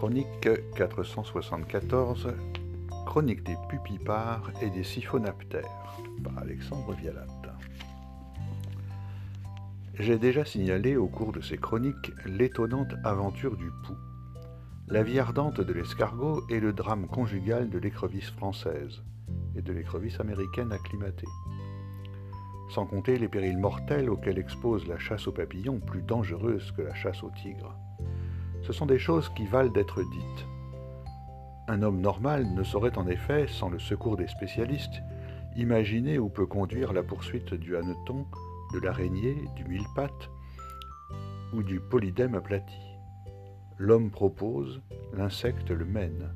Chronique 474 Chronique des pupipares et des siphonaptères par Alexandre Vialat. J'ai déjà signalé au cours de ces chroniques l'étonnante aventure du pou, la vie ardente de l'escargot et le drame conjugal de l'écrevisse française et de l'écrevisse américaine acclimatée. Sans compter les périls mortels auxquels expose la chasse aux papillons plus dangereuse que la chasse aux tigres. Ce sont des choses qui valent d'être dites. Un homme normal ne saurait en effet, sans le secours des spécialistes, imaginer où peut conduire la poursuite du hanneton, de l'araignée, du mille-pattes ou du polydème aplati. L'homme propose, l'insecte le mène.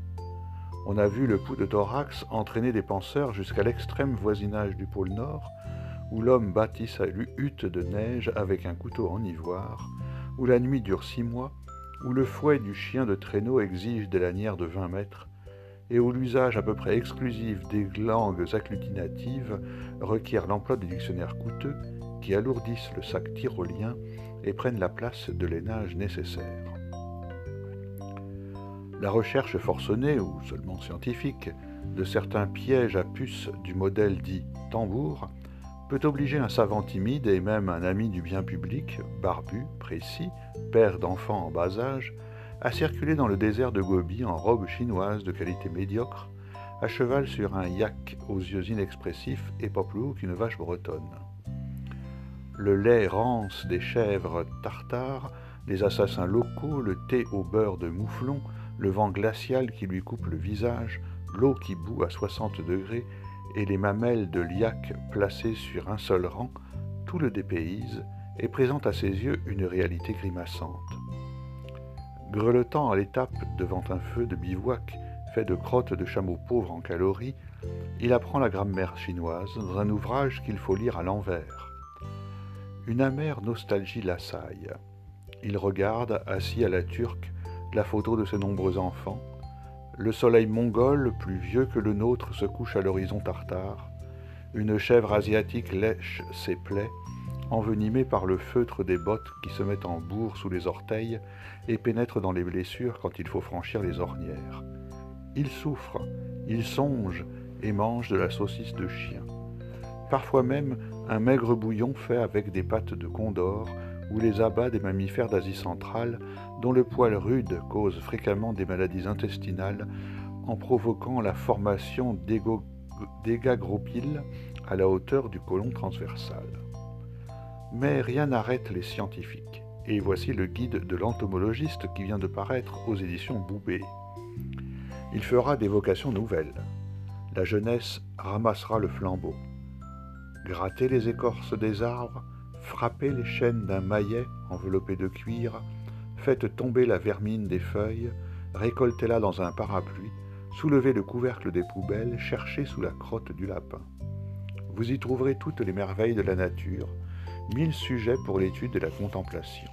On a vu le pouls de thorax entraîner des penseurs jusqu'à l'extrême voisinage du pôle Nord, où l'homme bâtit sa hutte de neige avec un couteau en ivoire, où la nuit dure six mois, où le fouet du chien de traîneau exige des lanières de 20 mètres, et où l'usage à peu près exclusif des langues agglutinatives requiert l'emploi de dictionnaires coûteux qui alourdissent le sac tyrolien et prennent la place de l'ainage nécessaire. La recherche forcenée, ou seulement scientifique, de certains pièges à puces du modèle dit tambour peut obliger un savant timide et même un ami du bien public, barbu, précis, père d'enfants en bas âge, à circuler dans le désert de Gobi en robe chinoise de qualité médiocre, à cheval sur un yak aux yeux inexpressifs et pas plus haut qu'une vache bretonne. Le lait rance des chèvres tartares, les assassins locaux, le thé au beurre de mouflon, le vent glacial qui lui coupe le visage, l'eau qui bout à 60 degrés, et les mamelles de liac placées sur un seul rang, tout le dépayse et présente à ses yeux une réalité grimaçante. Grelottant à l'étape devant un feu de bivouac fait de crottes de chameaux pauvres en calories, il apprend la grammaire chinoise dans un ouvrage qu'il faut lire à l'envers. Une amère nostalgie l'assaille. Il regarde, assis à la turque, la photo de ses nombreux enfants, le soleil mongol, plus vieux que le nôtre, se couche à l'horizon tartare. Une chèvre asiatique lèche ses plaies, envenimée par le feutre des bottes qui se mettent en bourre sous les orteils et pénètrent dans les blessures quand il faut franchir les ornières. Il souffre, il songe et mange de la saucisse de chien. Parfois même un maigre bouillon fait avec des pattes de condor ou les abats des mammifères d'Asie centrale dont le poil rude cause fréquemment des maladies intestinales en provoquant la formation d'égagrophiles à la hauteur du côlon transversal. Mais rien n'arrête les scientifiques, et voici le guide de l'entomologiste qui vient de paraître aux éditions Boubé. Il fera des vocations nouvelles. La jeunesse ramassera le flambeau. Gratter les écorces des arbres, frapper les chaînes d'un maillet enveloppé de cuir, faites tomber la vermine des feuilles, récoltez-la dans un parapluie, soulevez le couvercle des poubelles, cherchez sous la crotte du lapin. Vous y trouverez toutes les merveilles de la nature, mille sujets pour l'étude et la contemplation,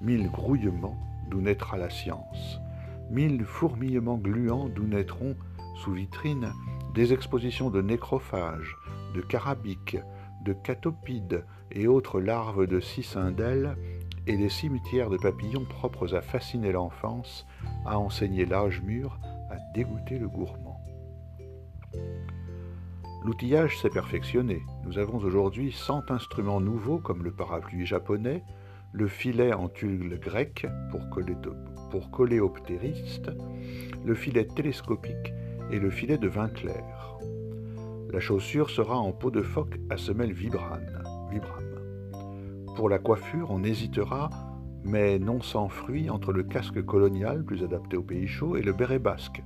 mille grouillements d'où naîtra la science, mille fourmillements gluants d'où naîtront, sous vitrine, des expositions de nécrophages, de carabiques, de catopides et autres larves de cicindelles, et des cimetières de papillons propres à fasciner l'enfance, à enseigner l'âge mûr, à dégoûter le gourmand. L'outillage s'est perfectionné. Nous avons aujourd'hui 100 instruments nouveaux comme le parapluie japonais, le filet en tulle grec pour, pour coléoptériste, le filet télescopique et le filet de vin clair. La chaussure sera en peau de phoque à semelle vibrane, Pour la coiffure, on hésitera, mais non sans fruit, entre le casque colonial, plus adapté aux pays chauds, et le béret basque,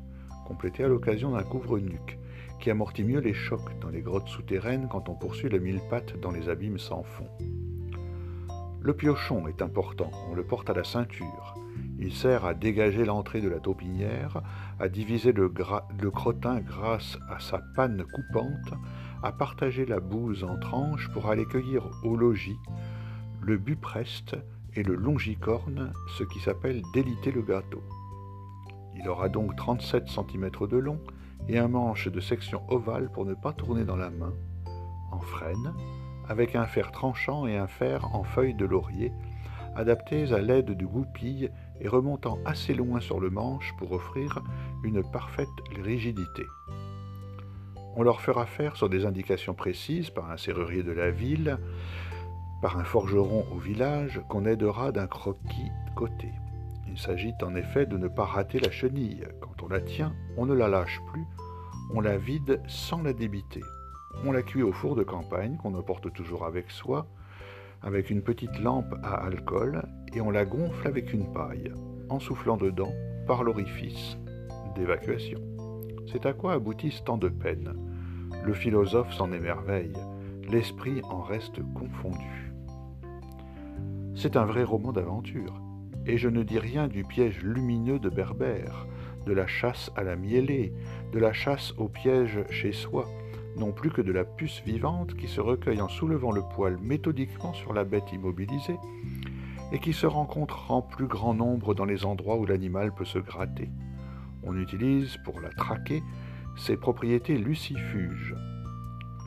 complété à l'occasion d'un couvre-nuque, qui amortit mieux les chocs dans les grottes souterraines quand on poursuit le mille pattes dans les abîmes sans fond. Le piochon est important, on le porte à la ceinture. Il sert à dégager l'entrée de la taupinière, à diviser le, crottin grâce à sa panne coupante, à partager la bouse en tranches pour aller cueillir au logis le bupreste et le longicorne, ce qui s'appelle déliter le gâteau. Il aura donc 37 cm de long et un manche de section ovale pour ne pas tourner dans la main, en frêne, avec un fer tranchant et un fer en feuille de laurier, adaptés à l'aide du goupille et remontant assez loin sur le manche pour offrir une parfaite rigidité. On leur fera faire sur des indications précises par un serrurier de la ville, par un forgeron au village qu'on aidera d'un croquis côté. Il s'agit en effet de ne pas rater la chenille. Quand on la tient, on ne la lâche plus, on la vide sans la débiter. On la cuit au four de campagne qu'on emporte toujours avec soi, avec une petite lampe à alcool, et on la gonfle avec une paille, en soufflant dedans par l'orifice d'évacuation. C'est à quoi aboutissent tant de peines. Le philosophe s'en émerveille, l'esprit en reste confondu. C'est un vrai roman d'aventure, et je ne dis rien du piège lumineux de Berbère, de la chasse à la mielée, de la chasse au piège chez soi, non plus que de la puce vivante qui se recueille en soulevant le poil méthodiquement sur la bête immobilisée, et qui se rencontre en plus grand nombre dans les endroits où l'animal peut se gratter. On utilise, pour la traquer, ses propriétés lucifuges.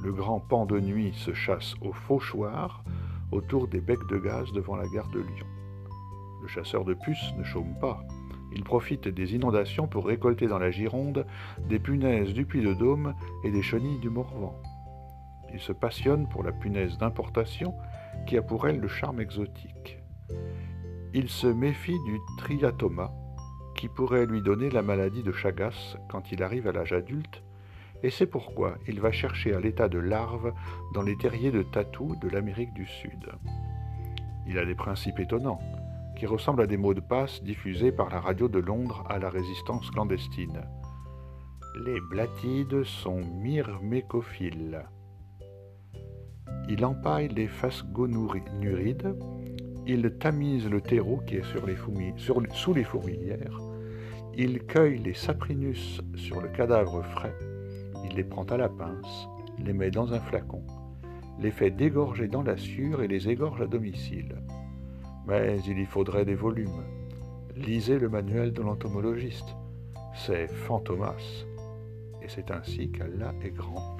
Le grand pan de nuit se chasse au fauchoir autour des becs de gaz devant la gare de Lyon. Le chasseur de puces ne chôme pas. Il profite des inondations pour récolter dans la Gironde des punaises du Puy-de-Dôme et des chenilles du Morvan. Il se passionne pour la punaise d'importation qui a pour elle le charme exotique. Il se méfie du triatoma qui pourrait lui donner la maladie de Chagas quand il arrive à l'âge adulte, et c'est pourquoi il va chercher à l'état de larve dans les terriers de tatou de l'Amérique du Sud. Il a des principes étonnants qui ressemblent à des mots de passe diffusés par la radio de Londres à la résistance clandestine. Les blatides sont myrmécophiles. Il empaille les phasgonurides, il tamise le terreau qui est sous les fourmilières, il cueille les saprinus sur le cadavre frais, il les prend à la pince, les met dans un flacon, les fait dégorger dans la sûre et les égorge à domicile mais il y faudrait des volumes. Lisez le manuel de l'entomologiste. C'est Fantomas. Et c'est ainsi qu'Allah est grand.